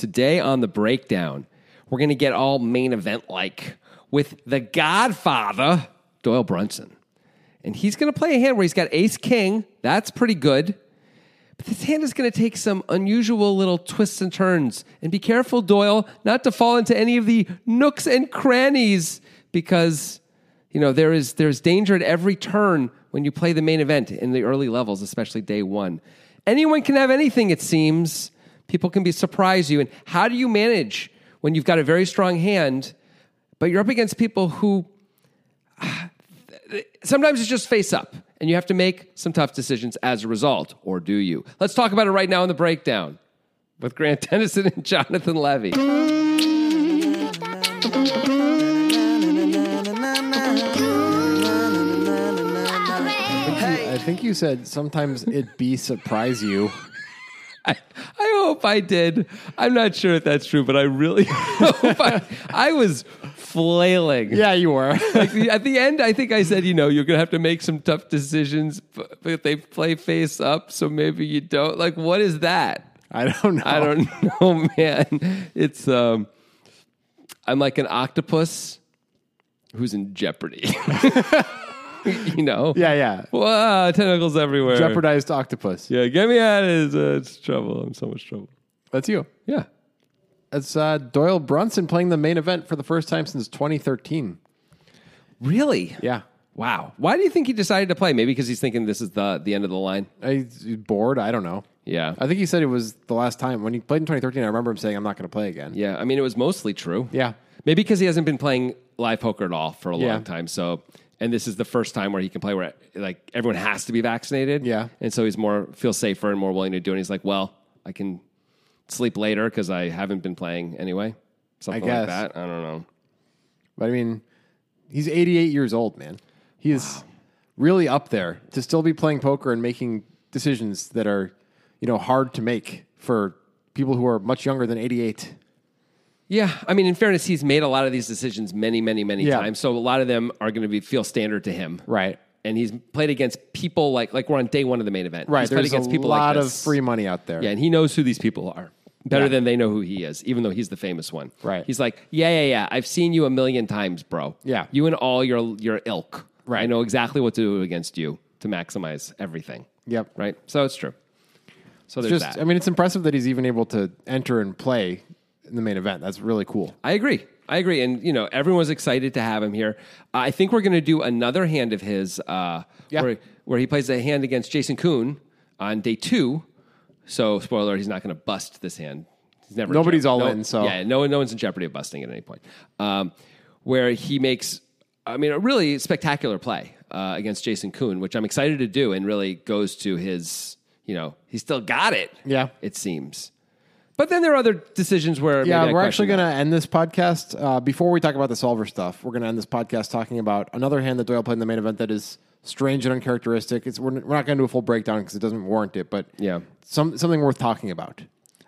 Today on the breakdown, we're going to get all main event like with the Godfather, Doyle Brunson. And he's going to play a hand where he's got ace king. That's pretty good. But this hand is going to take some unusual little twists and turns. And be careful, Doyle, not to fall into any of the nooks and crannies because you know there is there's danger at every turn when you play the main event in the early levels, especially day one. Anyone can have anything, it seems. People can be surprise you. And how do you manage when you've got a very strong hand, but you're up against people who sometimes it's just face up and you have to make some tough decisions as a result, or do you? Let's talk about it right now in the breakdown with Grant Denison and Jonathan Levy. I think you said sometimes it be surprise you. I, I hope I did. I'm not sure if that's true, but I really hope I, I was flailing. Yeah, you were. Like the, at the end, I think I said, you know, you're gonna have to make some tough decisions, but, but they play face up, so maybe you don't. Like, what is that? I don't know. I don't know, man. It's um, I'm like an octopus who's in jeopardy. you know? Yeah, yeah. Wow, tentacles everywhere. Jeopardized octopus. Yeah, get me out of this. Uh, it's trouble. I'm so much trouble. That's you. Yeah. It's uh, Doyle Brunson playing the main event for the first time since 2013. Really? Yeah. Wow. Why do you think he decided to play? Maybe because he's thinking this is the the end of the line. I, he's bored. I don't know. Yeah. I think he said it was the last time when he played in 2013. I remember him saying, "I'm not going to play again." Yeah. I mean, it was mostly true. Yeah. Maybe because he hasn't been playing live poker at all for a long time. So, and this is the first time where he can play where like everyone has to be vaccinated. Yeah. And so he's more feels safer and more willing to do it. And he's like, well, I can sleep later because I haven't been playing anyway. Something like that. I don't know. But I mean, he's 88 years old, man. He is really up there to still be playing poker and making decisions that are, you know, hard to make for people who are much younger than 88. Yeah, I mean, in fairness, he's made a lot of these decisions many, many, many Yeah. times. So a lot of them are going to be feel standard to him, Right. And he's played against people like like we're on day one of the main event, Right. He's played There's against a people lot like of free money out there. Yeah, and he knows who these people are better Yeah. than they know who he is, even though he's the famous one. Right. He's like, yeah, yeah, yeah. I've seen you a million times, bro. Yeah. You and all your your ilk. Right. I know exactly what to do against you to maximize everything. Yep. Right. So it's true. So there's Just, that. I mean, it's impressive that he's even able to enter and play in the main event. That's really cool. I agree. I agree. And, you know, everyone's excited to have him here. I think we're going to do another hand of his uh, Yeah. where, where he plays a hand against Jason Koon on day two. So, spoiler, alert, he's not going to bust this hand. He's never Nobody's all no- in, so- Yeah, no, one, no one's in jeopardy of busting at any point. Um, where he makes, I mean, a really spectacular play uh, against Jason Koon, which I'm excited to do and really goes to his, you know, he still got it. Yeah. It seems. But then there are other decisions where Yeah, I we're actually going to end this podcast. Uh, before we talk about the solver stuff, we're going to end this podcast talking about another hand that Doyle played in the main event that is strange and uncharacteristic. It's, we're, we're not going to do a full breakdown because it doesn't warrant it, but Yeah. some, something worth talking about.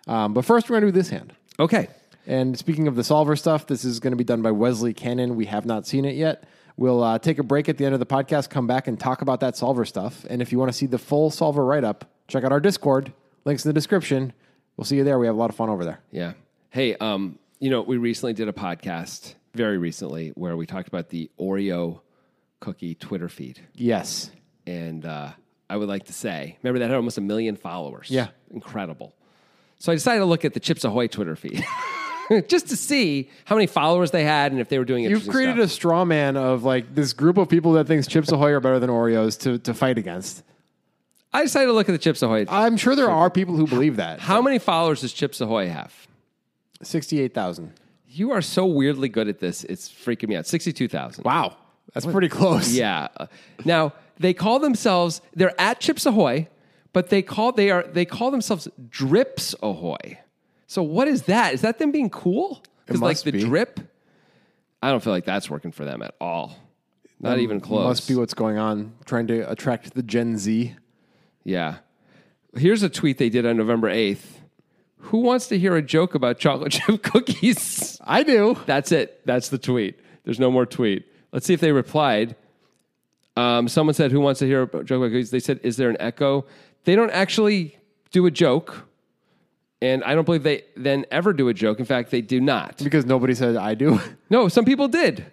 Um, but first, we're going to do this hand. Okay. And speaking of the solver stuff, this is going to be done by Wesley Cannon. We have not seen it yet. We'll uh, take a break at the end of the podcast, come back and talk about that solver stuff. And if you want to see the full solver write up, check out our Discord. Links in the description. We'll see you there. We have a lot of fun over there. Yeah. Hey, um, you know, we recently did a podcast, very recently, where we talked about the Oreo cookie Twitter feed. Yes. And uh, I would like to say, remember that had almost a million followers. Yeah. Incredible. So I decided to look at the Chips Ahoy Twitter feed just to see how many followers they had and if they were doing You've created stuff. a straw man of like this group of people that thinks Chips Ahoy are better than Oreos to, to fight against. I decided to look at the Chips Ahoy. I'm sure there are people who believe that. how many followers does Chips Ahoy have? 68,000. You are so weirdly good at this. It's freaking me out. 62,000. Wow. That's pretty close. Yeah. Uh, now they call themselves they're at Chips Ahoy, but they call they are they call themselves Drips Ahoy. So what is that? Is that them being cool? Because like must the be. drip, I don't feel like that's working for them at all. Not um, even close. Must be what's going on, trying to attract the Gen Z. yeah. Here's a tweet they did on November eighth. Who wants to hear a joke about chocolate chip cookies? I do. That's it. That's the tweet. There's no more tweet. Let's see if they replied. Um, someone said, "Who wants to hear a joke about cookies?" They said, "Is there an echo?" They don't actually do a joke, And I don't believe they then ever do a joke. In fact, they do not. Because nobody said I do. No, some people did.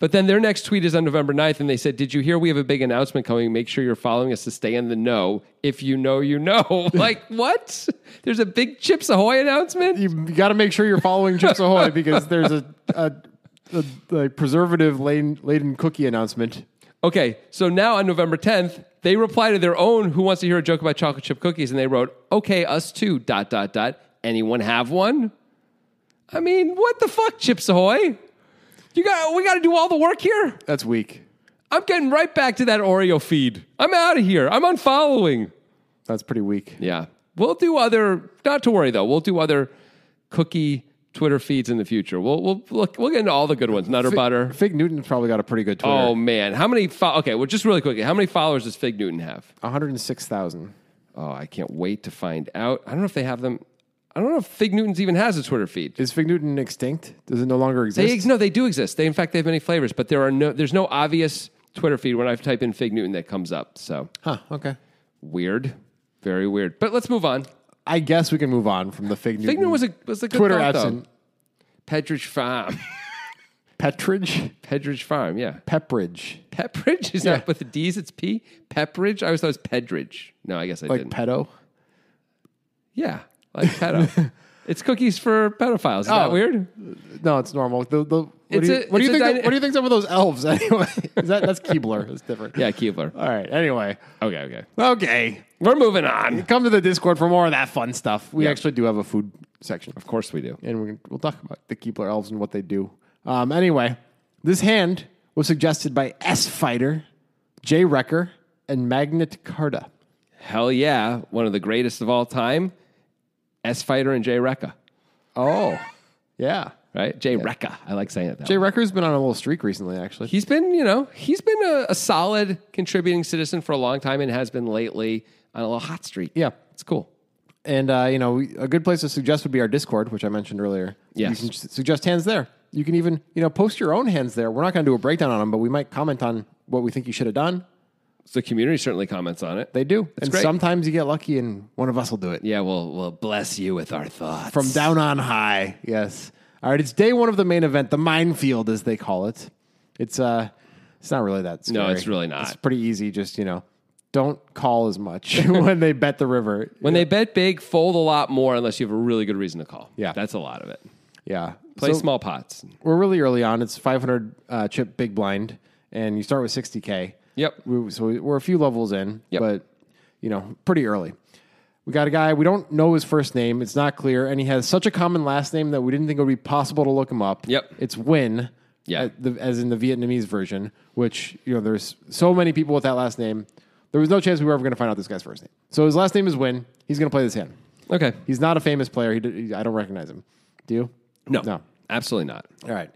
But then their next tweet is on November 9th, and they said, Did you hear we have a big announcement coming? Make sure you're following us to stay in the know. If you know, you know. like, what? There's a big Chips Ahoy announcement? you got to make sure you're following Chips Ahoy because there's a, a, a, a preservative laden, laden cookie announcement. Okay, so now on November 10th, they reply to their own Who Wants to Hear a Joke About Chocolate Chip Cookies, and they wrote, Okay, us too, dot, dot, dot. Anyone have one? I mean, what the fuck, Chips Ahoy? You got, we got to do all the work here? That's weak. I'm getting right back to that Oreo feed. I'm out of here. I'm unfollowing. That's pretty weak. Yeah. We'll do other, not to worry though, we'll do other cookie Twitter feeds in the future. We'll, we'll, look, we'll get into all the good ones. Nutter Butter. Fig Newton's probably got a pretty good Twitter. Oh man, how many? Fo- okay, well, just really quickly, how many followers does Fig Newton have? 106,000. Oh, I can't wait to find out. I don't know if they have them. I don't know if Fig Newton's even has a Twitter feed. Is Fig Newton extinct? Does it no longer exist? They ex- no, they do exist. They in fact they have many flavors, but there are no. There's no obvious Twitter feed when I type in Fig Newton that comes up. So huh, okay. weird, very weird. But let's move on. I guess we can move on from the Fig Newton. Fig Newton was a was a good Twitter thought, though. absent. Pedridge Farm. Petridge? Pedridge Farm, yeah. Pepperidge. Pepperidge? Is Yeah. that with the D's? It's P? Pepperidge? I always thought it was Pedridge. No, I guess I Like didn't. pedo? yeah, like pedo. it's cookies for pedophiles. Is that Oh. weird? No, it's normal. The, the, what, It's do you, a- what do you it's a think? dyna- what do you those elves anyway? Is that that's Keebler? It's different. Yeah, Keebler. All right. Anyway. Okay, okay. Okay. We're moving on. Come to the Discord for more of that fun stuff. We actually do have a food section, Of course we do. and we, we'll talk about the Keebler elves and what they do. Um, anyway, this hand was suggested by S Fighter, Jay Wrecker, and Magnet Carta. Hell yeah. One of the greatest of all time. S Fighter and Jay Recca. Oh, yeah. Right? Jay Recca. I like saying it that Jay way. Wrecker's been on a little streak recently, actually. He's been, you know, he's been a, a solid contributing citizen for a long time and has been lately on a little hot streak. Yeah. It's cool. And uh, you know, we- a good place to suggest would be our Discord, which I mentioned earlier. Yes. you can suggest hands there. You can even you know post your own hands there. We're not going to do a breakdown on them, but we might comment on what we think you should have done. So the community certainly comments on it. They do, and great. sometimes you get lucky, and one of us will do it Yeah, we'll, we'll bless you with our thoughts. from down on high. Yes. All right, it's day one of the main event, the minefield, as they call it. It's uh, it's not really that. Scary. No, it's really not. It's pretty easy. Just you know, don't call as much when they bet the river. When they bet big, fold a lot more unless you have a really good reason to call. Yeah. That's a lot of it. yeah, Play So- small pots. we're really early on. It's 500 uh, chip big blind, and you start with 60k. Yep. We, so we're a few levels in, Yep. but you know, pretty early. We got a guy. We don't know his first name. It's not clear, and he has such a common last name that we didn't think it would be possible to look him up. Yep. It's Win. Yeah. the, as in the Vietnamese version, which you know, there's so many people with that last name. There was no chance we were ever going to find out this guy's first name. So his last name is Win. He's going to play this hand. Okay. He's not a famous player. He, did- he- I don't recognize him. Do you? No. No. Absolutely not. All right.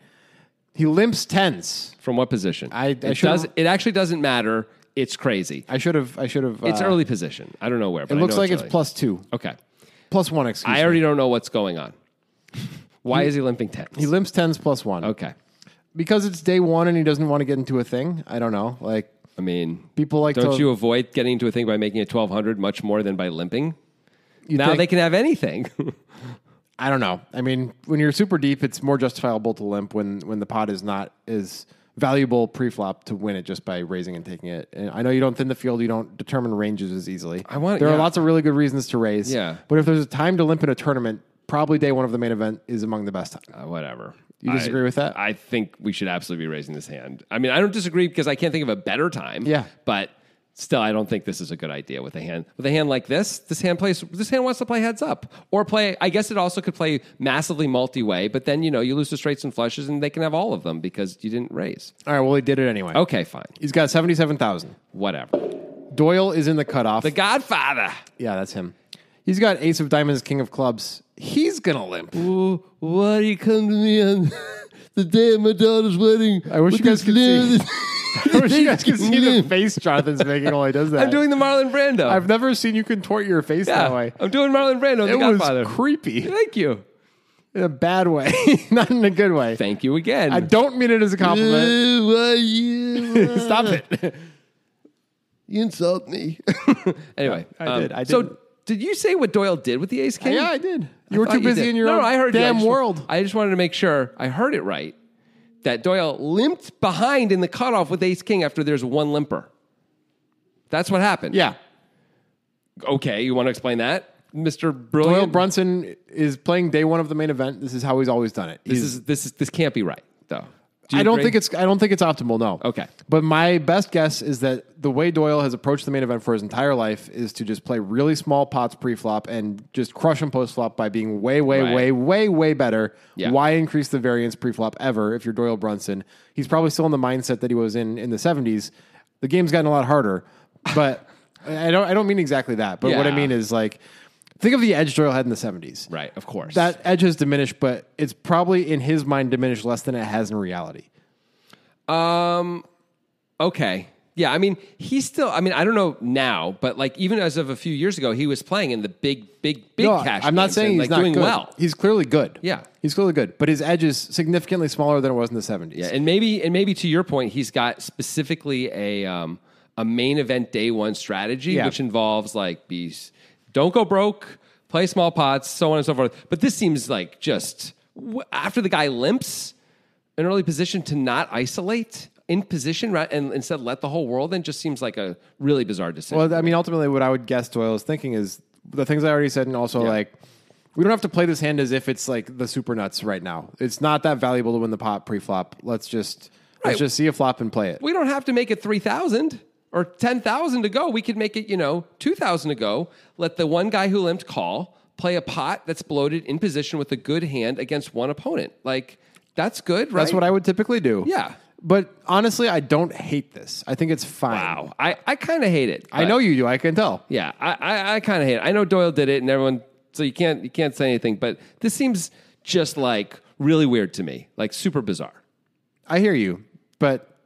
He limps tens. From what position? I- I it does. It actually doesn't matter. It's crazy. I should have. I should have. It's uh, early position. I don't know where. But It I looks know like it's early. plus two, Okay. plus one. Excuse me. I me. already don't know what's going on. Why is he limping tens? He limps tens plus one okay. because it's day one and he doesn't want to get into a thing. I don't know. Like I mean, people like don't to. you avoid getting into a thing by making it twelve hundred much more than by limping? you now think- they can have anything. I don't know. I mean, when you're super deep, it's more justifiable to limp when when the pot is not as valuable pre-flop to win it just by raising and taking it. And I know you don't thin the field, you don't determine ranges as easily. I want- There yeah. are lots of really good reasons to raise. Yeah. But if there's a time to limp in a tournament, probably day one of the main event is among the best time. Uh, whatever. You disagree I- with that? I think we should absolutely be raising this hand. I mean, I don't disagree because I can't think of a better time. Yeah. But still, I don't think this is a good idea with a hand. With a hand like this, this hand plays. This hand wants to play heads up or play. I guess it also could play massively multi-way, but then you know you lose the straights and flushes, and they can have all of them because you didn't raise. All right. Well, he did it anyway. Okay, fine, He's got seventy-seven thousand. whatever. Doyle is in the cutoff. The Godfather. yeah, that's him. He's got Ace of Diamonds, King of Clubs. He's gonna limp. Ooh, why do you come to me on the day of my daughter's wedding? I wish you guys could see. I wish you guys could see the face Jonathan's making while he does that. I'm doing the Marlon Brando. I've never seen you contort your face that way. I'm doing Marlon Brando. It the was Godfather. creepy Thank you. in a bad way, not in a good way. Thank you again. I don't mean it as a compliment. Uh, why you? Stop it. You insult me. anyway, I um, did. I so didn't. Did you say what Doyle did with the ace king? Yeah, I did. You were thought too busy did. in your no, own no, I heard you. I damn just wa- world. I just wanted to make sure I heard it right. That Doyle limped behind in the cutoff with ace king after there's one limper. That's what happened. Yeah. Okay, you want to explain that, Brilliant? Doyle Brunson is playing day one of the main event. This is how he's always done it. This He's- is this is this can't be right though. Do I don't agree? think it's I don't think it's optimal. No. Okay. But my best guess is that the way Doyle has approached the main event for his entire life is to just play really small pots pre-flop and just crush him post-flop by being way, way, Right. way, way, way better. Yeah. Why increase the variance pre-flop ever if you're Doyle Brunson? He's probably still in the mindset that he was in in the 70s. The game's gotten a lot harder, but I don't I don't mean exactly that. But what I mean is like think of the edge Doyle had in the 70s. right. Of course. That edge has diminished, but it's probably in his mind diminished less than it has in reality. Um, Okay. Yeah, I mean, he's still. I mean, I don't know now, but like even as of a few years ago, he was playing in the big, big, big No, cash. I'm not saying and, he's like not doing good. well. He's clearly good. Yeah. he's clearly good, but his edge is significantly smaller than it was in the 70s. Yeah, and maybe and maybe to your point, he's got specifically a um, a main event day one strategy, Yeah. which involves like bees, don't go broke, play small pots, so on and so forth. But this seems like just after the guy limps, an early position to not isolate in position right, and instead let the whole world in just seems like a really bizarre decision. Well, I mean, ultimately, what I would guess Doyle is thinking is the things I already said, and also Yeah. like we don't have to play this hand as if it's like the super nuts right now. It's not that valuable to win the pot pre-flop. Let's just Right. let's just see a flop and play it. we don't have to make it 3000 or 10,000 to go. We could make it, you know, 2,000 to go. Let the one guy who limped call, play a pot that's bloated in position with a good hand against one opponent. Like, that's good, right? That's what I would typically do. Yeah. But honestly, I don't hate this. I think it's fine. Wow. I, I kind of hate it. I know you do. I can tell. Yeah, I, I, I kind of hate it. I know Doyle did it and everyone, so you can't, you can't say anything, but this seems just like really weird to me, like super bizarre. I hear you. But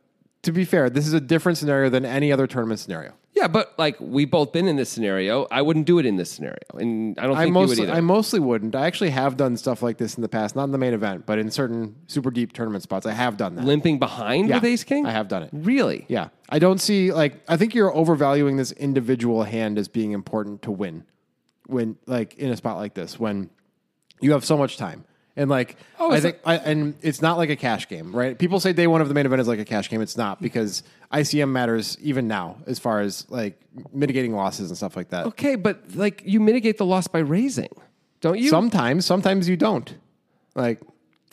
to be fair, this is a different scenario than any other tournament scenario. Yeah, but like we've both been in this scenario. I wouldn't do it in this scenario. And I don't I think mostly, you would either. I mostly wouldn't. I actually have done stuff like this in the past, not in the main event, but in certain super deep tournament spots. I have done that. limping behind Yeah, with ace king? I have done it. Really? Yeah. I don't see like I think you're overvaluing this individual hand as being important to win when like in a spot like this when you have so much time. And like Oh, I it's think I, and it's not like a cash game, right? People say day one of the main event is like a cash game. It's not because ICM matters even now as far as like mitigating losses and stuff like that. Okay, but like you mitigate the loss by raising, don't you? Sometimes, sometimes you don't. Like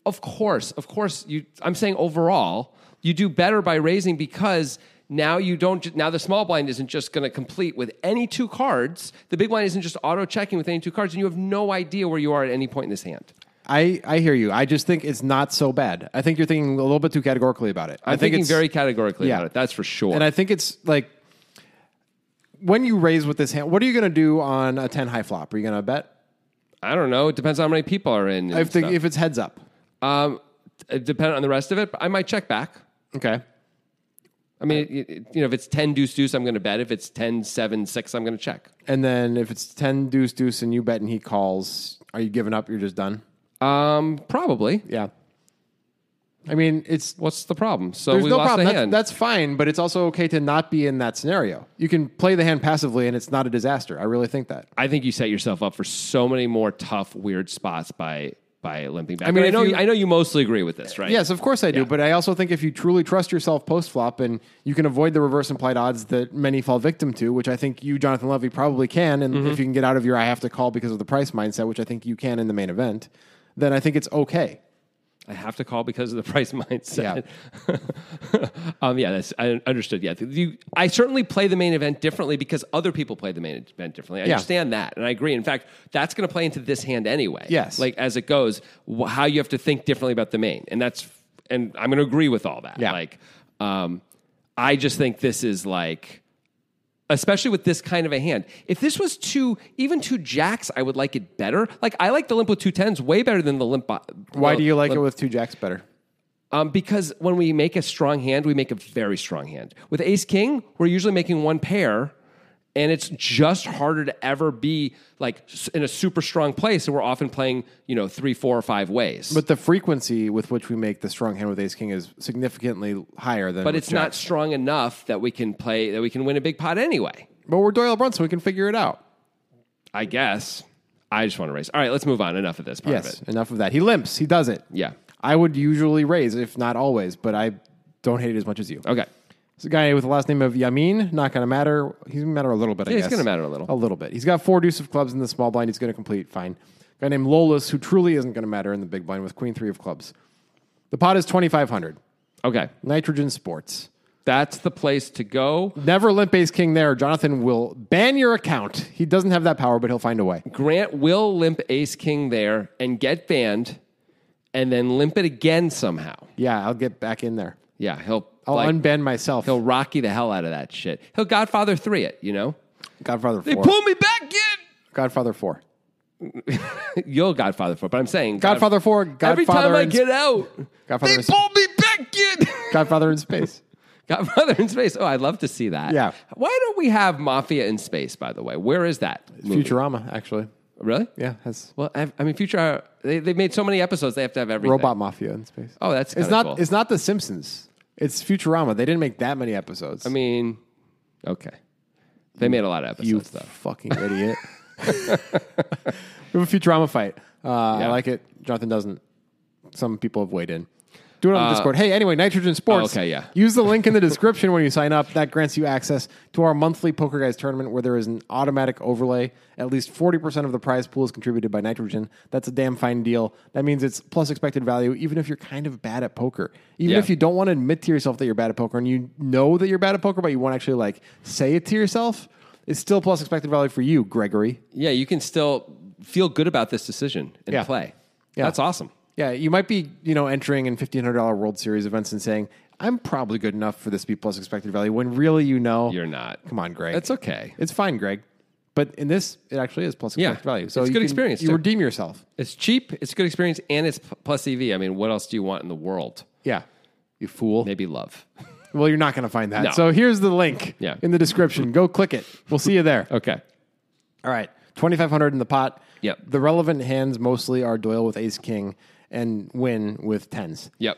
of course, of course. You. I'm saying overall, you do better by raising because now you don't. Now the small blind isn't just going to complete with any two cards. The big blind isn't just auto checking with any two cards, and you have no idea where you are at any point in this hand. I, I hear you. I just think it's not so bad. I think you're thinking a little bit too categorically about it. I I'm think thinking it's very categorically yeah. about it. That's for sure. And I think it's like when you raise with this hand, what are you going to do on a 10 high flop? Are you going to bet? I don't know. It depends on how many people are in. If, the, if it's heads up. um, it depending on the rest of it, I might check back. Okay. I mean, it- it- you know, if it's 10 deuce deuce, I'm going to bet. If it's 10 7 6, I'm going to check. And then if it's 10 deuce deuce and you bet and he calls, are you giving up? You're just done? Um, probably. Yeah. I mean, it's What's the problem? So there's we no lost problem. the That's, hand. that's fine, but it's also okay to not be in that scenario. You can play the hand passively and it's not a disaster. I really think that. I think you set yourself up for so many more tough, weird spots by by limping back. I mean, I if know you- I know you mostly agree with this, right? Yes, of course I do. Yeah. But I also think if you truly trust yourself post flop and you can avoid the reverse implied odds that many fall victim to, which I think you, Jonathan Levy, probably can, and Mm-hmm. if you can get out of your I have to call because of the price mindset, which I think you can in the main event, then I think it's okay. I have to call because of the price mindset. um, yeah, that's I understood. Yeah, you, I certainly play the main event differently because other people play the main event differently. I Yeah. understand that, and I agree. In fact, that's going to play into this hand anyway. Yes. like as it goes, how you have to think differently about the main, and that's and I'm going to agree with all that. Yeah. like, um, I just think this is like. Especially with this kind of a hand. If this was two, even two jacks, I would like it better. Like I like the limp with two tens way better than the limp. bo- Why do you like limp it with two jacks better? um, because when we make a strong hand, we make a very strong hand. With ace king, we're usually making one pair, and it's just harder to ever be like in a super strong place. So we're often playing, you know, three, four, or five ways. But the frequency with which we make the strong hand with ace king is significantly higher than but it's not strong enough that we can play that we can win a big pot anyway. But we're Doyle Brunson, we can figure it out. I guess. I just want to raise. All right, let's move on. Enough of this part of Yes, it. enough of that. He limps. He does it. Yeah. I would usually raise, if not always, but I don't hate it as much as you. Okay. It's a guy with the last name of Yamin. Not going to matter. He's going to matter a little bit, I Yeah, guess. it's gonna matter a little. A little bit. He's got four deuce of clubs in the small blind. He's going to complete fine. guy named Lolis, who truly isn't going to matter in the big blind with queen three of clubs. The pot is 2,500. Okay. Nitrogen Sports. That's the place to go. Never limp ace king there. Jonathan will ban your account. He doesn't have that power, but he'll find a way. Grant will limp ace king there and get banned and then limp it again somehow. Yeah, I'll get back in there. Yeah, he'll I'll like, myself. he'll rocky the hell out of that shit. He'll Godfather 3 it, you know? Godfather They 4. pull me back in. Godfather 4. You'll Godfather 4, but I'm saying Godfather 4. Godfather Every time I get out, Godfather they pull me back in. Godfather in space. Godfather in space. Oh, I'd love to see that. Yeah. Why don't we have Mafia in space, by the way? Where is that? movie? Futurama, actually. Really? Yeah, has Well, I, I mean, Future, they, they've made so many episodes, they have to have everything. robot mafia in space. Oh, that's it's not. cool. It's not The Simpsons. It's Futurama. They didn't make that many episodes. I mean, okay. They made a lot of episodes, you though. fucking idiot. we have a Futurama fight. Uh, I Yeah. like it. Jonathan doesn't. Some people have weighed in. Do it on the Discord. Hey, anyway, Nitrogen Sports. Uh, oh, okay, yeah. Use the link in the description when you sign up. That grants you access to our monthly Poker Guys tournament where there is an automatic overlay. At least 40% of the prize pool is contributed by Nitrogen. That's a damn fine deal. That means it's plus expected value, even if you're kind of bad at poker. Even Yeah. if you don't want to admit to yourself that you're bad at poker and you know that you're bad at poker, but you want to actually like say it to yourself, it's still plus expected value for you, Gregory. Yeah, you can still feel good about this decision and Yeah. play. Yeah. That's awesome. Yeah, you might be, you know, entering in fifteen hundred dollar World Series events and saying, "I'm probably good enough for this to be plus expected value." When really, you know, You're not. Come on, Greg. It's okay. It's fine, Greg. But in this, it actually is plus Yeah. expected value. So It's you good can- experience, You too. redeem yourself. It's cheap, it's a good experience, and it's p- plus EV. I mean, what else do you want in the world? Yeah, you fool. Maybe love. Well, you're not going to find that. No. So here's the link Yeah. in the description. Go click it. We'll see you there. Okay. All right, twenty five hundred in the pot. Yep. The relevant hands mostly are Doyle with Ace King and Win with tens. Yep.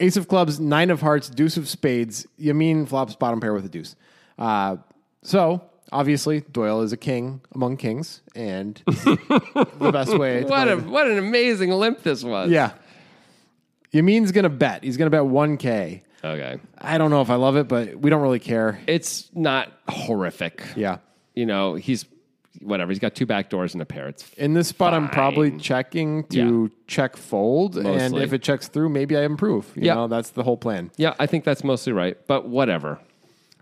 Ace of clubs, nine of hearts, deuce of spades. Yamin flops bottom pair with a deuce. Uh, so obviously Doyle is a king among kings, and the best way. To What a what an amazing limp this was. yeah. Yamin's gonna bet. He's gonna bet one k. Okay. I don't know if I love it, but we don't really care. It's not horrific. Yeah. You know, he's whatever. He's got two back doors and a pair. It's In this spot, I'm probably Fine. checking to check fold, and Mostly. if it checks through, maybe I improve. You Yeah. know, that's the whole plan. yeah, I think that's mostly right. But whatever.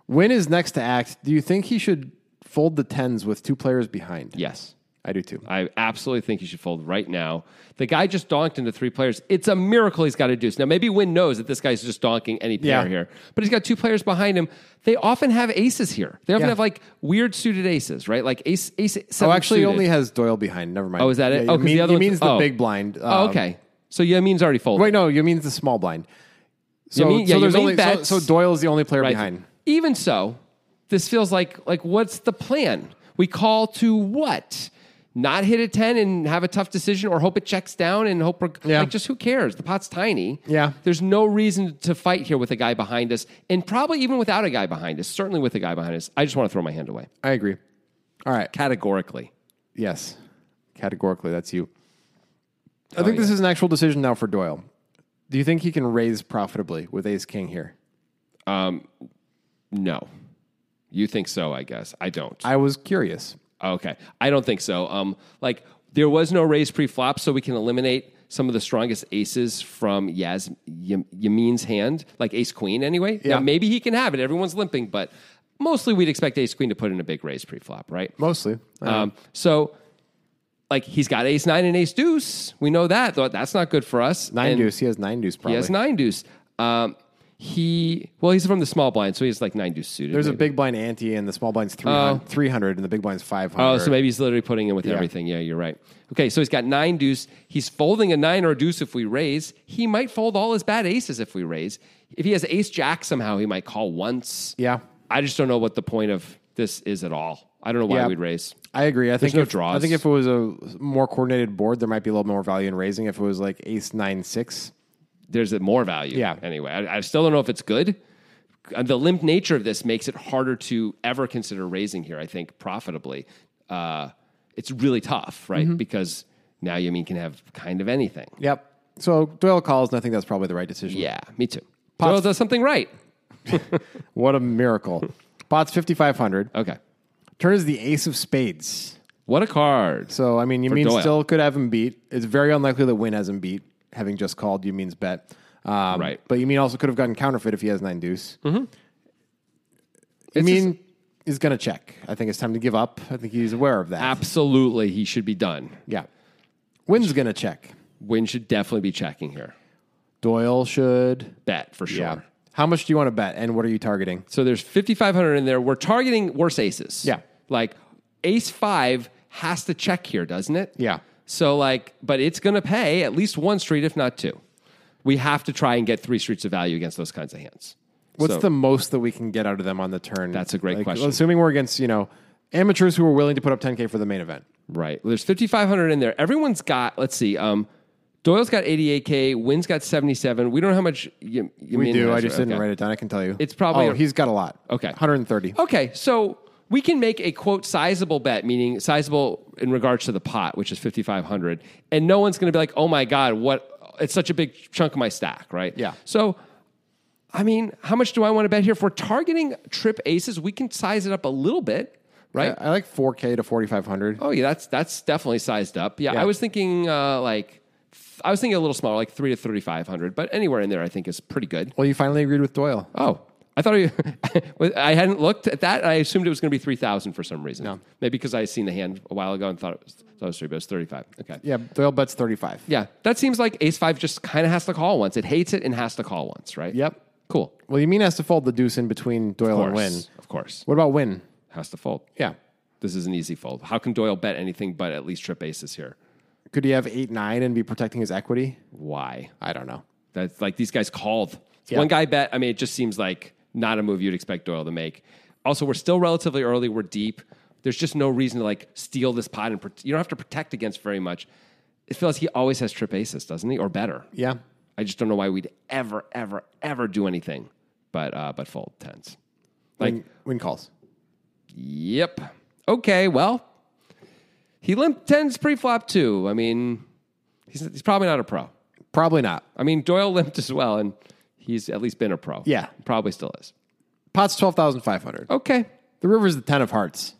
Win is next to act. Do you think he should fold the tens with two players behind? Yes. I do too. I absolutely think you should fold right now. The guy just donked into three players. It's a miracle he's got a deuce. Now, maybe Win knows that this guy's just donking any pair Yeah. here, but he's got two players behind him. They often have aces here. They often Yeah. have like weird suited aces, right? Like ace, ace. Oh, seven actually, he suited. only has Doyle behind. Never mind. Oh, is that it? Yeah, Oh, 'cause the other one's- Yamin's the oh. big blind. Oh, Um, okay. So Yamin's already folded. Wait, no, Yamin's the small blind. So, Yamin- so there's Yamin only so, so Doyle's the only player Right. behind. Even so, this feels like like what's the plan? We call to what? Not hit a ten and have a tough decision, or hope it checks down and hope Yeah. like just who cares? The pot's tiny. Yeah. there's no reason to fight here with a guy behind us, and probably even without a guy behind us. Certainly with a guy behind us, I just want to throw my hand away I agree. All right. categorically. Yes. Categorically, that's you. I Oh, think this is an actual decision now for Doyle. Do you think he can raise profitably with Ace King here? um No, you think so? I guess I don't. I was curious. Okay, I don't think so. Um, like there was no raise pre-flop, so we can eliminate some of the strongest aces from Yaz Yam- Yamin's hand, like Ace Queen. Anyway, Yeah. now maybe he can have it. Everyone's limping, but mostly we'd expect Ace Queen to put in a big raise pre-flop, right? Mostly. Um, so. Like he's got ace nine and ace deuce. We know that. Though that's not good for us. nine And deuce. He has nine deuce probably. He has nine deuce. Um, he well, he's from the small blind, so he's like nine deuce suited. There's a maybe. big blind ante, and the small blind's 300, 300 and the big blind's 500. Oh, so maybe he's literally putting in with everything. Yeah, you're right. Okay, so he's got nine deuce. He's folding a nine or a deuce if we raise. He might fold all his bad aces if we raise. If he has ace jack somehow, he might call once. Yeah. I just don't know what the point of this is at all. I don't know why Yeah. we'd raise. I agree. I think no if, draws. I think if it was a more coordinated board, there might be a little more value in raising. If it was like ace nine six, There's a more value. Yeah. Anyway, I, I still don't know if it's good. The limp nature of this makes it harder to ever consider raising here. I think profitably. Uh, it's really tough, right? Mm-hmm. Because now you mean can have kind of anything. Yep. So Doyle calls, and I think that's probably the right decision. Yeah, me too. Doyle does something right. What a miracle. Pot's 5,500. Okay. Turn is the ace of spades. What a card. So, I mean, Yamin Doyle. still could have him beat. It's very unlikely that Win has him beat, having just called Yamin's bet. Um, Right. But Yamin also could have gotten counterfeit if he has nine deuce. Mm-hmm. It's Yamin is going to check. I think it's time to give up. I think he's aware of that. Absolutely, he should be done. yeah. Win's going to check. Win should definitely be checking here. Doyle should. Bet for sure. How much do you want to bet, and what are you targeting? So there's 5,500 in there. We're targeting worse aces. Yeah. Like ace five has to check here, doesn't it? Yeah. So, like, but it's going to pay at least one street, if not two. We have to try and get three streets of value against those kinds of hands. What's So- the most that we can get out of them on the turn? That's a great question. Assuming we're against, you know, amateurs who are willing to put up 10K for the main event. Right. Well, there's 5,500 in there. Everyone's got, let's see, um, Doyle's got 88K, Wynn's got 77. We don't know how much you, We do. I just didn't write it down. I can tell you. It's probably Oh, he's got a lot. Okay. 130. Okay, so we can make a quote sizable bet, meaning sizable in regards to the pot, which is 5,500, and no one's going to be like, oh my God, what? It's such a big chunk of my stack, right? Yeah. So, I mean, how much do I want to bet here? If we're targeting trip aces, we can size it up a little bit, right? I, I like 4K to 4,500. Oh yeah, that's that's definitely sized up. Yeah, Yeah. I was thinking uh, like I was thinking a little smaller, like three to thirty five hundred, but anywhere in there I think is pretty good. Well, you finally agreed with Doyle. Oh, I thought you, I hadn't looked at that. I assumed it was going to be three thousand for some reason. No. Maybe because I had seen the hand a while ago and thought it was, thought it was three, but it was thirty five. Okay. Yeah, Doyle bets 35. Yeah, that seems like Ace five just kind of has to call once. It hates it and has to call once, right? Yep. Cool. Well, you mean has to fold the deuce in between Doyle and. Win. Of course. What about Win? Has to fold. Yeah. This is an easy fold. How can Doyle bet anything but at least trip aces here? Could he have 8 9 and be protecting his equity? Why? I don't know. That's like these guys called. Yeah. One guy bet. I mean, it just seems like not a move you'd expect Doyle to make. Also, we're still relatively early. We're deep. There's just no reason to like steal this pot and pro- you don't have to protect against very much. It feels like he always has trip aces, doesn't he, or better? Yeah. I just don't know why we'd ever, ever, ever do anything but uh, but fold tens. Like, Win, win calls. yep. Okay, well, he limp tens pre-flop too. I mean, he's he's probably not a pro. Probably not. I mean, Doyle limped as well, and he's at least been a pro. Yeah. Probably still is. Pot's 12,500. Okay. The river's the 10 of hearts.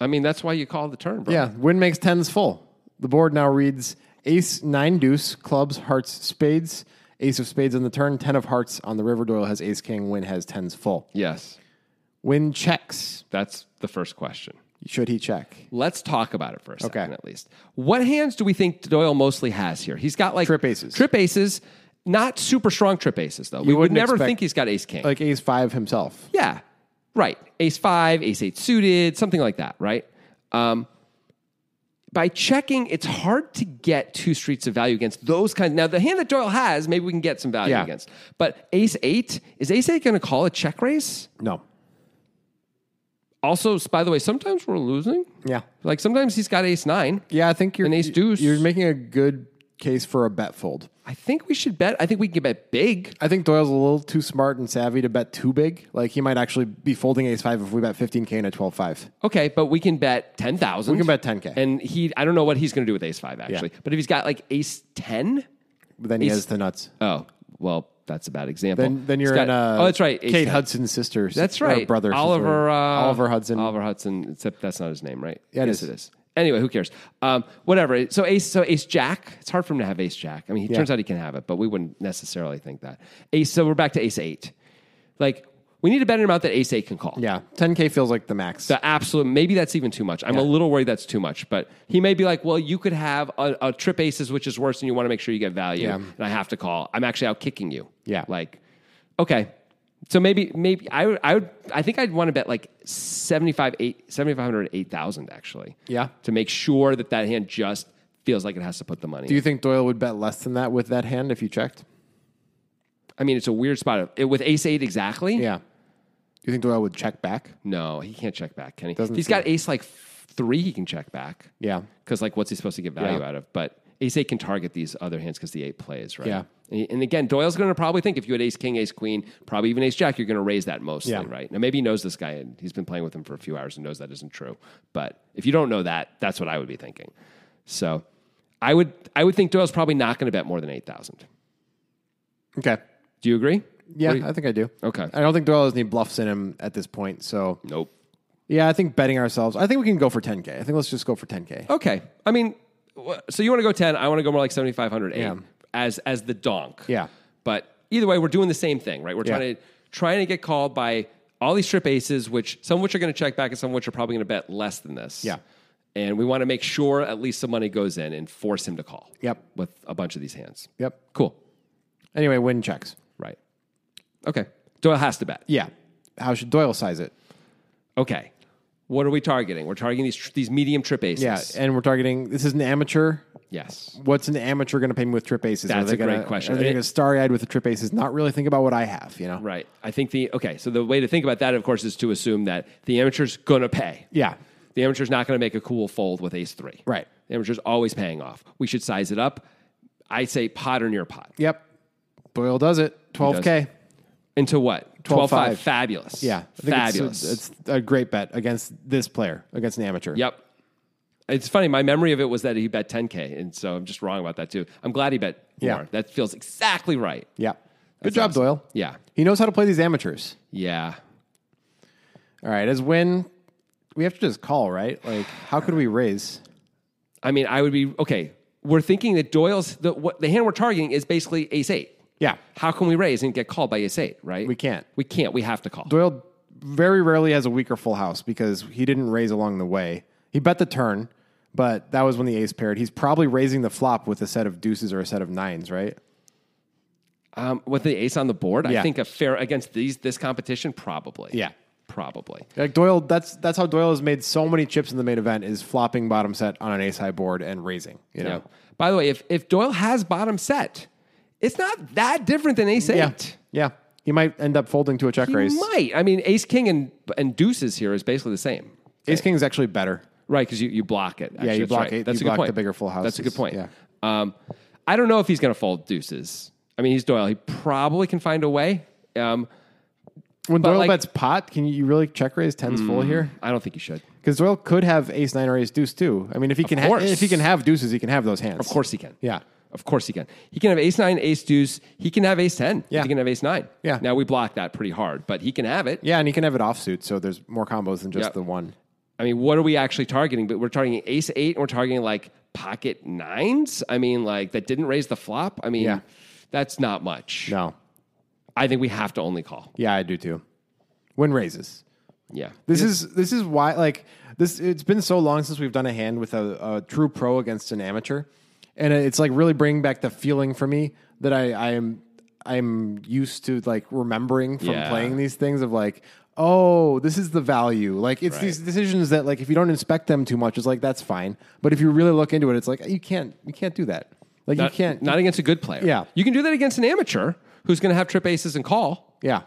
I mean, that's why you call the turn, bro. Yeah, Win makes 10s full. The board now reads ace, nine deuce, clubs, hearts, spades, ace of spades on the turn, 10 of hearts on the river. Doyle has ace, king, Win has 10s full. Yes. Win checks. That's the first question. Should he check? Let's talk about it for a second Okay. at least. What hands do we think Doyle mostly has here? He's got like Trip aces. Trip aces, not super strong trip aces though. we would wouldn't never expect- think he's got ace king. Like ace five himself. yeah. Right. Ace five, ace eight suited, something like that, right? Um, by checking, it's hard to get two streets of value against those kinds. Now, the hand that Doyle has, maybe we can get some value Yeah. against. But ace eight, is ace eight going to call a check raise? No. Also, by the way, sometimes we're losing. Yeah. Like sometimes he's got ace nine. Yeah, I think you're An ace deuce. You're making a good case for a bet fold. I think we should bet. I think we can bet big. I think Doyle's a little too smart and savvy to bet too big. Like he might actually be folding ace five if we bet 15k and a 12-5. Okay, but we can bet ten thousand. We can bet 10K. And he, I don't know what he's going to do with ace five actually. But if he's got like ace ten, then he Ace- has the nuts. oh well, that's a bad example. Then, then you're He's in got- uh, oh, that's right. ace Kate 10. Hudson's sister. That's or right. brother. Oliver. Uh, Oliver Hudson. Oliver Hudson. Except that's not his name, right? Yeah, it yes, is. it is. Anyway, who cares? Um, whatever. So ace. So ace jack. It's hard for him to have ace jack. I mean, he turns out he can have it, but we wouldn't necessarily think that. Ace. So we're back to ace eight. Like we need a bet an amount that ace eight can call. yeah, 10k feels like the max. The absolute. Maybe that's even too much. I'm a little worried that's too much. But he may be like, well, you could have a, a trip aces, which is worse, and you want to make sure you get value. Yeah. And I have to call. I'm actually out kicking you. Yeah. Like, okay. So maybe maybe I would I would I think I'd want to bet like 75 8 7500 8000 actually. Yeah. To make sure that that hand just feels like it has to put the money. Do you think Doyle would bet less than that with that hand if you checked? I mean, it's a weird spot It- with ace 8 exactly? Yeah. Do you think Doyle would check back? No, he can't check back, can he? Doesn't he's got ace like 3 he can check back. Yeah. Cuz like what's he supposed to get value Yeah. out of? But ace eight can target these other hands because the eight plays, right? Yeah. And, again, Doyle's going to probably think if you had ace king, ace queen, probably even ace jack, you're going to raise that mostly, Yeah. right? Now maybe he knows this guy and he's been playing with him for a few hours and knows that isn't true. But if you don't know that, that's what I would be thinking. So I would I would think Doyle's probably not going to bet more than eight thousand. Okay. Do you agree? Yeah, you- I think I do. Okay. I don't think Doyle has any bluffs in him at this point. So nope. yeah, I think betting ourselves. I think we can go for 10k. I think let's just go for 10k. Okay. I mean, so you want to go 10, I want to go more like 7,500, eight Yeah. as, as the donk. Yeah. But either way, we're doing the same thing, right? We're Yeah. trying to trying to get called by all these strip aces, which some of which are going to check back and some of which are probably going to bet less than this. Yeah. And we want to make sure at least some money goes in and force him to call. Yep. With a bunch of these hands. Yep. Cool. Anyway, win checks. Right. Okay. Doyle has to bet. Yeah. How should Doyle size it? Okay. What are we targeting? We're targeting these these medium trip aces. Yeah, and we're targeting. This is an amateur. yes. What's an amateur going to pay me with trip aces? That's a great gonna, question. Are they going to starry eyed with the trip aces? Not really think about what I have. You know. Right. I think the okay. So the way to think about that, of course, is to assume that the amateur's going to pay. Yeah. The amateur's not going to make a cool fold with ace three. Right. The amateur's always paying off. We should size it up. I say pot or near pot. Yep. Doyle does it. Twelve k. Into what? 12-5. 12-5. Fabulous. Yeah. I think Fabulous. It's a, it's a great bet against this player against an amateur. yep. It's funny. My memory of it was that he bet 10K. And so I'm just wrong about that too. I'm glad he bet Yeah. more. That feels exactly right. Yeah. Good job, awesome. Doyle. Yeah. He knows how to play these amateurs. Yeah. All right. As when we have to just call, right? Like, how could we raise? I mean, I would be okay. We're thinking that Doyle's the what the hand we're targeting is basically ace eight. Yeah. How can we raise and get called by ace eight? Right? We can't. We can't. We have to call. Doyle very rarely has a weaker full house because he didn't raise along the way. He bet the turn, but that was when the ace paired. He's probably raising the flop with a set of deuces or a set of nines, right? Um, with the ace on the board, I think a fair against these this competition, probably. Yeah. Probably. Like Doyle, that's that's how Doyle has made so many chips in the main event is flopping bottom set on an ace high board and raising. You know, Yeah. By the way, if if Doyle has bottom set, it's not that different than ace yeah, eight. yeah. He might end up folding to a check He raise. might. I mean, ace king and and deuces here is basically the same. Ace king is actually better. Right, because you, you block it. Actually, you that's block right. it- That's you a good block point. the bigger full house. That's a good point. Yeah. Um, I don't know if he's going to fold deuces. I mean, he's Doyle. He probably can find a way. Um, When Doyle like- bets pot, can you really check raise tens full here? I don't think you should. Because Doyle could have ace nine or ace deuce too. I mean, if he can, ha- if he can have deuces, he can have those hands. Of course he can. Yeah. Of course he can. He can have ace nine, ace deuce. He can have ace ten. Yeah. He can have ace nine. Yeah. Now we block that pretty hard, but he can have it. Yeah, and he can have it offsuit, so there's more combos than just Yep. the one. I mean, what are we actually targeting? But we're targeting ace eight and we're targeting like pocket nines. I mean, like that didn't raise the flop. I mean, Yeah. that's not much. No. I think we have to only call. Yeah, I do too. Win raises. Yeah. This is this is why like this. It's been so long since we've done a hand with a, a true pro against an amateur, and it's like really bringing back the feeling for me that I I am I'm used to like remembering from Yeah. playing these things of like oh this is the value like it's Right. these decisions that like if you don't inspect them too much it's like that's fine but if you really look into it it's like you can't you can't do that like Not, you can't not against a good player. Yeah. You can do that against an amateur who's going to have trip aces and call. yeah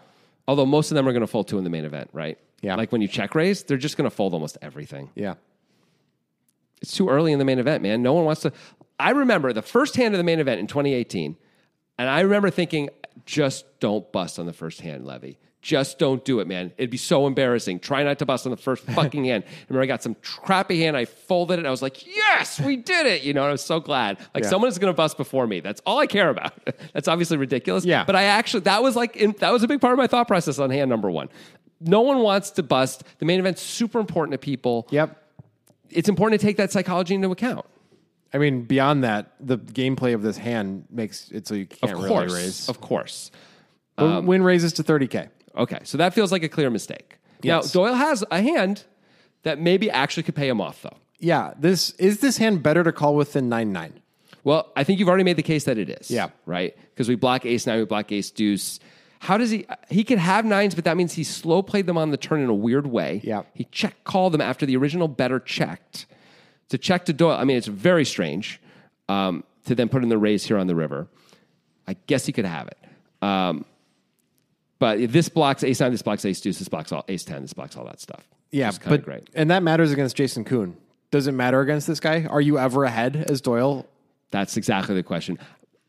Although most of them are going to fold two in the main event, right? Yeah. Like when you check raise, they're just going to fold almost everything. yeah It's too early in the main event, man. No one wants to. I remember the first hand of the main event in 2018, and I remember thinking, just don't bust on the first hand, Levy. Just don't do it, man. It'd be so embarrassing. Try not to bust on the first fucking hand. I remember I got some crappy hand. I folded it. I was like, yes, we did it. You know, and I was so glad. Like Yeah. someone is going to bust before me. That's all I care about. That's obviously ridiculous. Yeah. But I actually, that was like, in, that was a big part of my thought process on hand number one. No one wants to bust. The main event's super important to people yep it's important to take that psychology into account. I mean, beyond that, the gameplay of this hand makes it so you can't Of really raise. of course. But um, win raises to 30K. Okay, so that feels like a clear mistake. Yes. Now Doyle has a hand that maybe actually could pay him off, though. Yeah, this is this hand better to call with than 9 9. Well, I think you've already made the case that it is. Yeah. Right? Because we block ace nine, we block ace deuce. How does he? He could have nines, but that means he slow played them on the turn in a weird way. Yeah. He check called them after the original better checked. To check to Doyle, I mean, it's very strange um, to then put in the raise here on the river. I guess he could have it. Um, but if this blocks ace nine, this blocks ace deuce, this blocks all ace ten, this blocks all that stuff. Yeah, but great. and that matters against Jason Koon. Does it matter against this guy? Are you ever ahead as Doyle? That's exactly the question.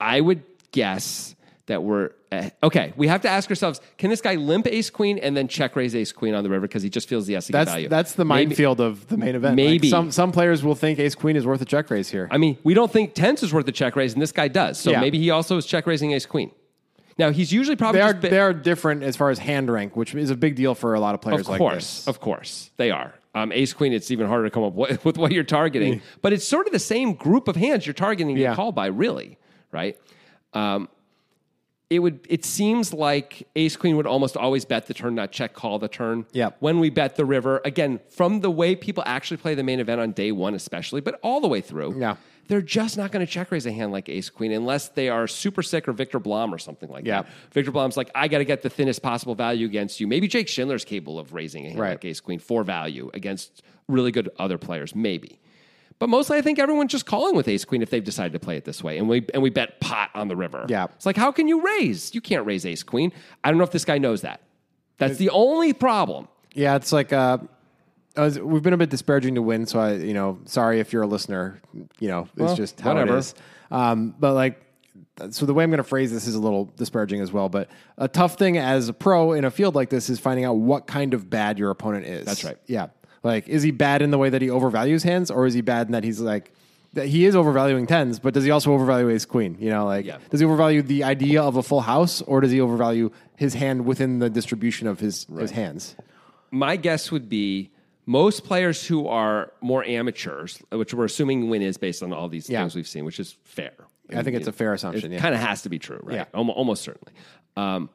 I would guess that we're uh, okay. We have to ask ourselves: Can this guy limp Ace Queen and then check raise Ace Queen on the river because he just feels the has That's value? that's the minefield of the main event. Like, Maybe. some some players will think Ace Queen is worth a check raise here. I mean, we don't think tens is worth a check raise, and this guy does. So Yeah. maybe he also is check raising Ace Queen. Now he's usually probably They are bit- they are different as far as hand rank, which is a big deal for a lot of players Of like course, this. of course, they are. Um, Ace Queen, it's even harder to come up with, with what you're targeting, but it's sort of the same group of hands you're targeting to Yeah. called by, really, right? Um, it would. It seems like Ace Queen would almost always bet the turn, not check call the turn. Yep. When we bet the river, again, from the way people actually play the main event on day one, especially, but all the way through. Yeah. They're just not going to check raise a hand like Ace Queen unless they are super sick or Viktor Blom or something like Yeah. that. Viktor Blom's like, I got to get the thinnest possible value against you. Maybe Jake Schindler's capable of raising a hand Right. like Ace Queen for value against really good other players, maybe. But mostly, I think everyone's just calling with Ace Queen if they've decided to play it this way, and we and we bet pot on the river. Yeah. it's like how can you raise? You can't raise Ace Queen. I don't know if this guy knows that. That's the only problem. Yeah, it's like uh, was- we've been a bit disparaging to Nguyen, so I, you know, sorry if you're a listener. You know, it's Well, just how whatever. it is. Um, but like, so the way I'm going to phrase this is a little disparaging as well. But a tough thing as a pro in a field like this is finding out what kind of bad your opponent is. That's right. Yeah, like is he bad in the way that he overvalues hands, or is he bad in that he's like. that He is overvaluing tens, but does he also overvalue ace queen? You know, like Yeah. does he overvalue the idea of a full house, or does he overvalue his hand within the distribution of his his hands? my guess would be most players who are more amateurs, which we're assuming Nguyen is based on all these Yeah. things we've seen, which is fair. I think it's a fair assumption. It Yeah. kind of has to be true, right? Yeah. Almo- Almost, certainly. Um,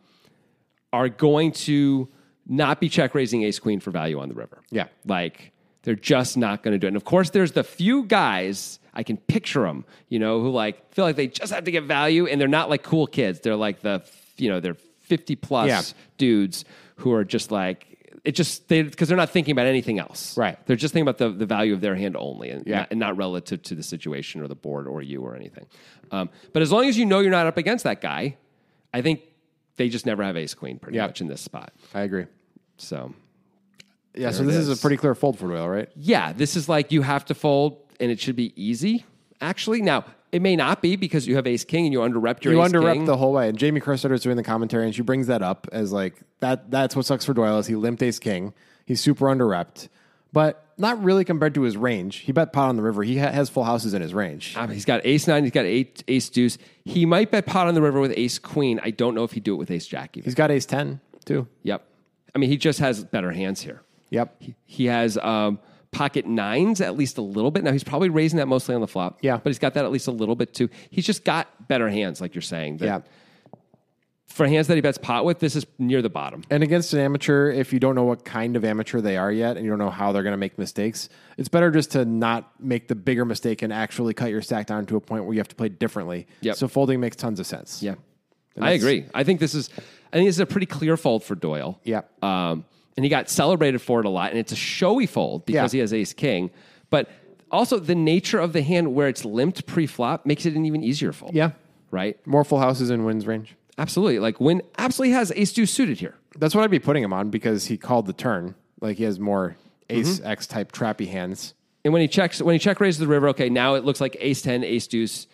are going to not be check raising ace queen for value on the river. Yeah. Like they're just not going to do it. And of course, there's the few guys I can picture them, you know, who like feel like they just have to get value, and they're not like cool kids. They're like the, you know, they're 50 plus Yeah. dudes who are just like it just they because they're not thinking about anything else Right. they're just thinking about the, the value of their hand only and, Yeah. not, and not relative to the situation or the board or you or anything um, but as long as you know you're not up against that guy i think they just never have ace queen pretty Yeah. much in this spot I agree. So Yeah, so this is. is. a pretty clear fold for Doyle, right? yeah this is like you have to fold and it should be easy actually now it may not be because you have ace king and you under rep your You ace under rep king. the whole way, and Jamie Kerstetter is doing the commentary, and she brings that up as like that. That's what sucks for Doyle is he limped ace king. He's super under repped, but not really compared to his range. He bet pot on the river. He ha- has full houses in his range. Um, he's got ace nine. He's got eight, ace deuce. He might bet pot on the river with ace queen. I don't know if he'd do it with ace jack. Even. He's got ace ten too. Yep. I mean, he just has better hands here. Yep. He, he has um, pocket nines at least a little bit. Now he's probably raising that mostly on the flop. Yeah. but he's got that at least a little bit too. He's just got better hands, like you're saying. Yeah. For hands that he bets pot with, this is near the bottom. And against an amateur, if you don't know what kind of amateur they are yet and you don't know how they're going to make mistakes, it's better just to not make the bigger mistake and actually cut your stack down to a point where you have to play differently. Yep. So folding makes tons of sense. Yeah, I agree. I think this is. I think this is a pretty clear fold for Doyle. Yeah. Um, and he got celebrated for it a lot, and it's a showy fold because Yeah. he has Ace King, but also the nature of the hand where it's limped pre-flop makes it an even easier fold. Yeah. Right. More full houses in Nguyen's range. Absolutely. Like Nguyen absolutely has Ace Deuce suited here. That's what I'd be putting him on because he called the turn. Like he has more ace Mm-hmm. X type trappy hands. And when he checks, when he check raises the river, okay, now it looks like Ace ten, Ace Deuce,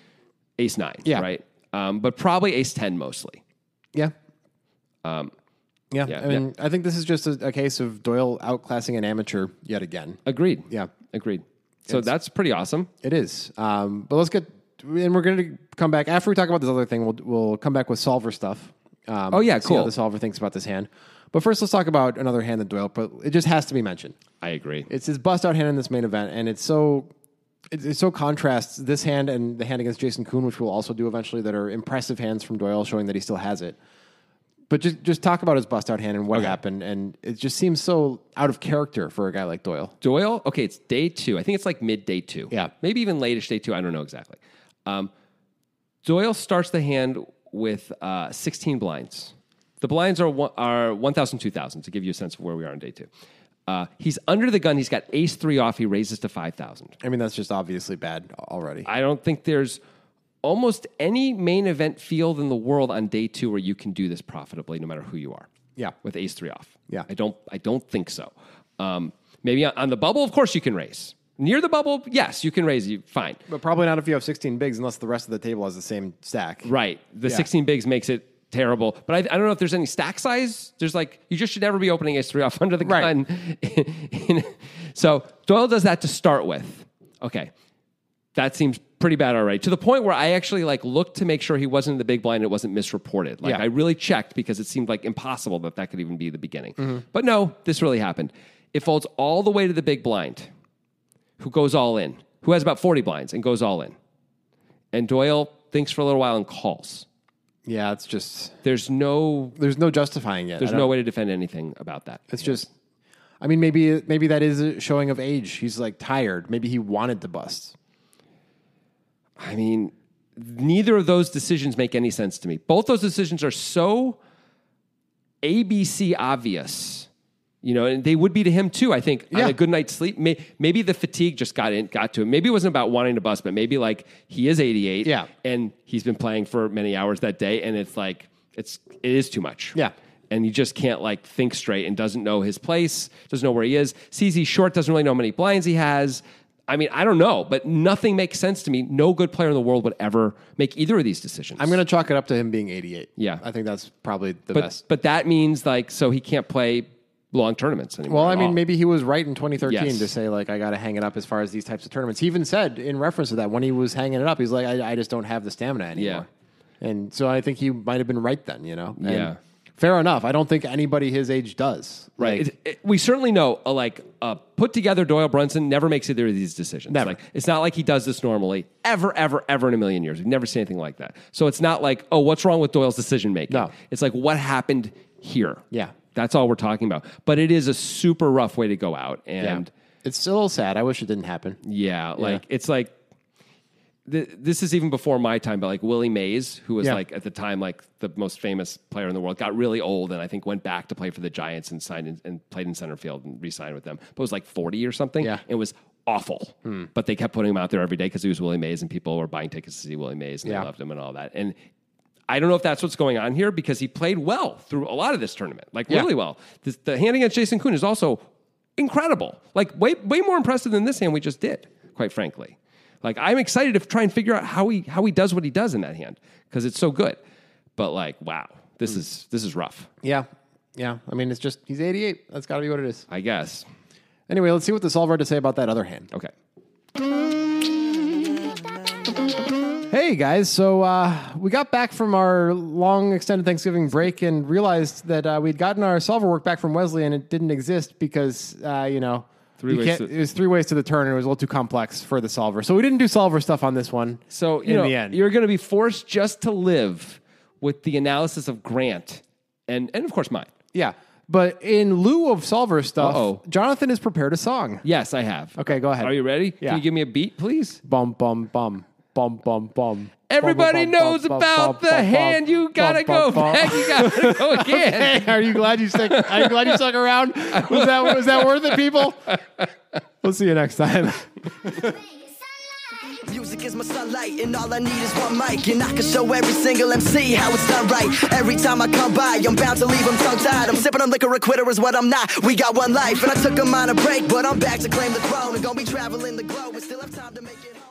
Ace nine. Yeah. Right. Um, but probably Ace ten mostly. Yeah. yeah. Um, yeah, I mean, I think this is just a, a case of Doyle outclassing an amateur yet again. Agreed. Yeah. Agreed. So that's pretty awesome. It is. Um, but let's get, and we're going to come back after we talk about this other thing. We'll we'll come back with solver stuff. Um, Oh, yeah, see how cool. the solver thinks about this hand. But first, let's talk about another hand that Doyle. But it just has to be mentioned. I agree. It's his bust out hand in this main event, and it's so it, it so contrasts this hand and the hand against Jason Koon, which we'll also do eventually. That are impressive hands from Doyle, showing that he still has it. But just just talk about his bust out hand and what Okay. happened, and it just seems so out of character for a guy like Doyle. Doyle, okay, it's day two. I think it's like mid day two. Yeah. Maybe even latish day two. I don't know exactly. Um, Doyle starts the hand with uh, 16 blinds. The blinds are, one, are 1,000, 2,000 to give you a sense of where we are on day two. Uh, he's under the gun. He's got ace three off. He raises to 5,000. I mean, that's just obviously bad already. I don't think there's almost any main event field in the world on day two where you can do this profitably, no matter who you are. Yeah. with ace three off. Yeah. I don't. I don't think so. Um, maybe on, on the bubble, of course, you can raise. Near the bubble, yes, you can raise you fine. But probably not if you have 16 bigs, unless the rest of the table has the same stack. Right. The Yeah. 16 bigs makes it terrible. But I, I don't know if there's any stack size. There's like, you just should never be opening ace three off under the Right. gun. so Doyle does that to start with. Okay. That seems pretty bad already. To the point where I actually like looked to make sure he wasn't in the big blind and it wasn't misreported. Like Yeah. I really checked because it seemed like impossible that that could even be the beginning. Mm-hmm. But no, this really happened. It folds all the way to the big blind. Who goes all in? Who has about 40 blinds and goes all in? And Doyle thinks for a little while and calls. Yeah, it's just There's no there's no justifying it. there's I no way to defend anything about that. It's just, I mean, maybe maybe that is a showing of age. He's like tired. Maybe he wanted to bust. I mean, neither of those decisions make any sense to me. Both those decisions are so ABC obvious. You know, and they would be to him too. I think on Yeah. a good night's sleep. May, maybe the fatigue just got in, got to him. Maybe it wasn't about wanting to bust, but maybe like he is 88, Yeah. and he's been playing for many hours that day, and it's like it's it is too much. Yeah. and he just can't like think straight and doesn't know his place, doesn't know where he is. Sees he's short, doesn't really know how many blinds he has. I mean, I don't know, but nothing makes sense to me. No good player in the world would ever make either of these decisions. I'm going to chalk it up to him being 88. Yeah. I think that's probably the but best. but that means like so he can't play long tournaments anymore. Well, I mean, all. maybe he was right in 2013 Yes. to say like I got to hang it up as far as these types of tournaments. He even said in reference to that when he was hanging it up, he's like, I, I just don't have the stamina anymore. And so I think he might have been right then. You know. And Yeah. Fair enough. I don't think anybody his age does. Right. Like, It- it- we certainly know, uh, like, uh, put together Doyle Brunson never makes either of these decisions. Never. Like, it's not like he does this normally, ever, ever, ever in a million years. We've never seen anything like that. So it's not like, oh, what's wrong with Doyle's decision making? No. It's like, what happened here? Yeah. That's all we're talking about. But it is a super rough way to go out. And It's still sad. I wish it didn't happen. yeah, like, it's like, th- this is even before my time, but like Willie Mays, who was Yeah. like at the time like the most famous player in the world, got really old and I think went back to play for the Giants and signed in, and played in center field and re-signed with them. But was like forty or something. Yeah. it was awful. Hmm. But they kept putting him out there every day because he was Willie Mays and people were buying tickets to see Willie Mays and Yeah. they loved him and all that. And I don't know if that's what's going on here because he played well through a lot of this tournament, like Yeah. really well. This, the hand against Jason Koon is also incredible, like way way more impressive than this hand we just did, quite frankly. Like I'm excited to try and figure out how he how he does what he does in that hand because it's so good. But like, wow, this hmm. is this is rough. Yeah. Yeah. I mean, it's just he's 88. That's got to be what it is. I guess. Anyway, let's see what the solver had to say about that other hand. Okay. Hey guys, so uh, we got back from our long extended Thanksgiving break and realized that uh, we'd gotten our solver work back from Wesley and it didn't exist because uh, you know Three you ways can't- to- it was three ways to the turn and it was a little too complex for the solver. So we didn't do solver stuff on this one. So you in know the end, you're going to be forced just to live with the analysis of Grant and and of course mine. yeah. But in lieu of solver stuff, Uh-oh. Jonathan has prepared a song. Yes, I have. Okay, go ahead. Are you ready? Yeah. Can you give me a beat, please? Bum bum bum bum bum bum. Everybody Bum, bum, knows bum, about bum, the bum, hand. You gotta bum, go bum. back. You gotta go again. Hey, are you glad you stuck? Are you glad you stuck around? Was that was that worth it, people? We'll see you next time. Music is my sunlight, and all I need is one mic. And I can show every single MC how it's done right. Every time I come by, I'm bound to leave them tongue tied. I'm sipping on liquor, a quitter is what I'm not. We got one life, and I took a minor break, but I'm back to claim the throne. And gonna be traveling the globe, and still have time to make it home.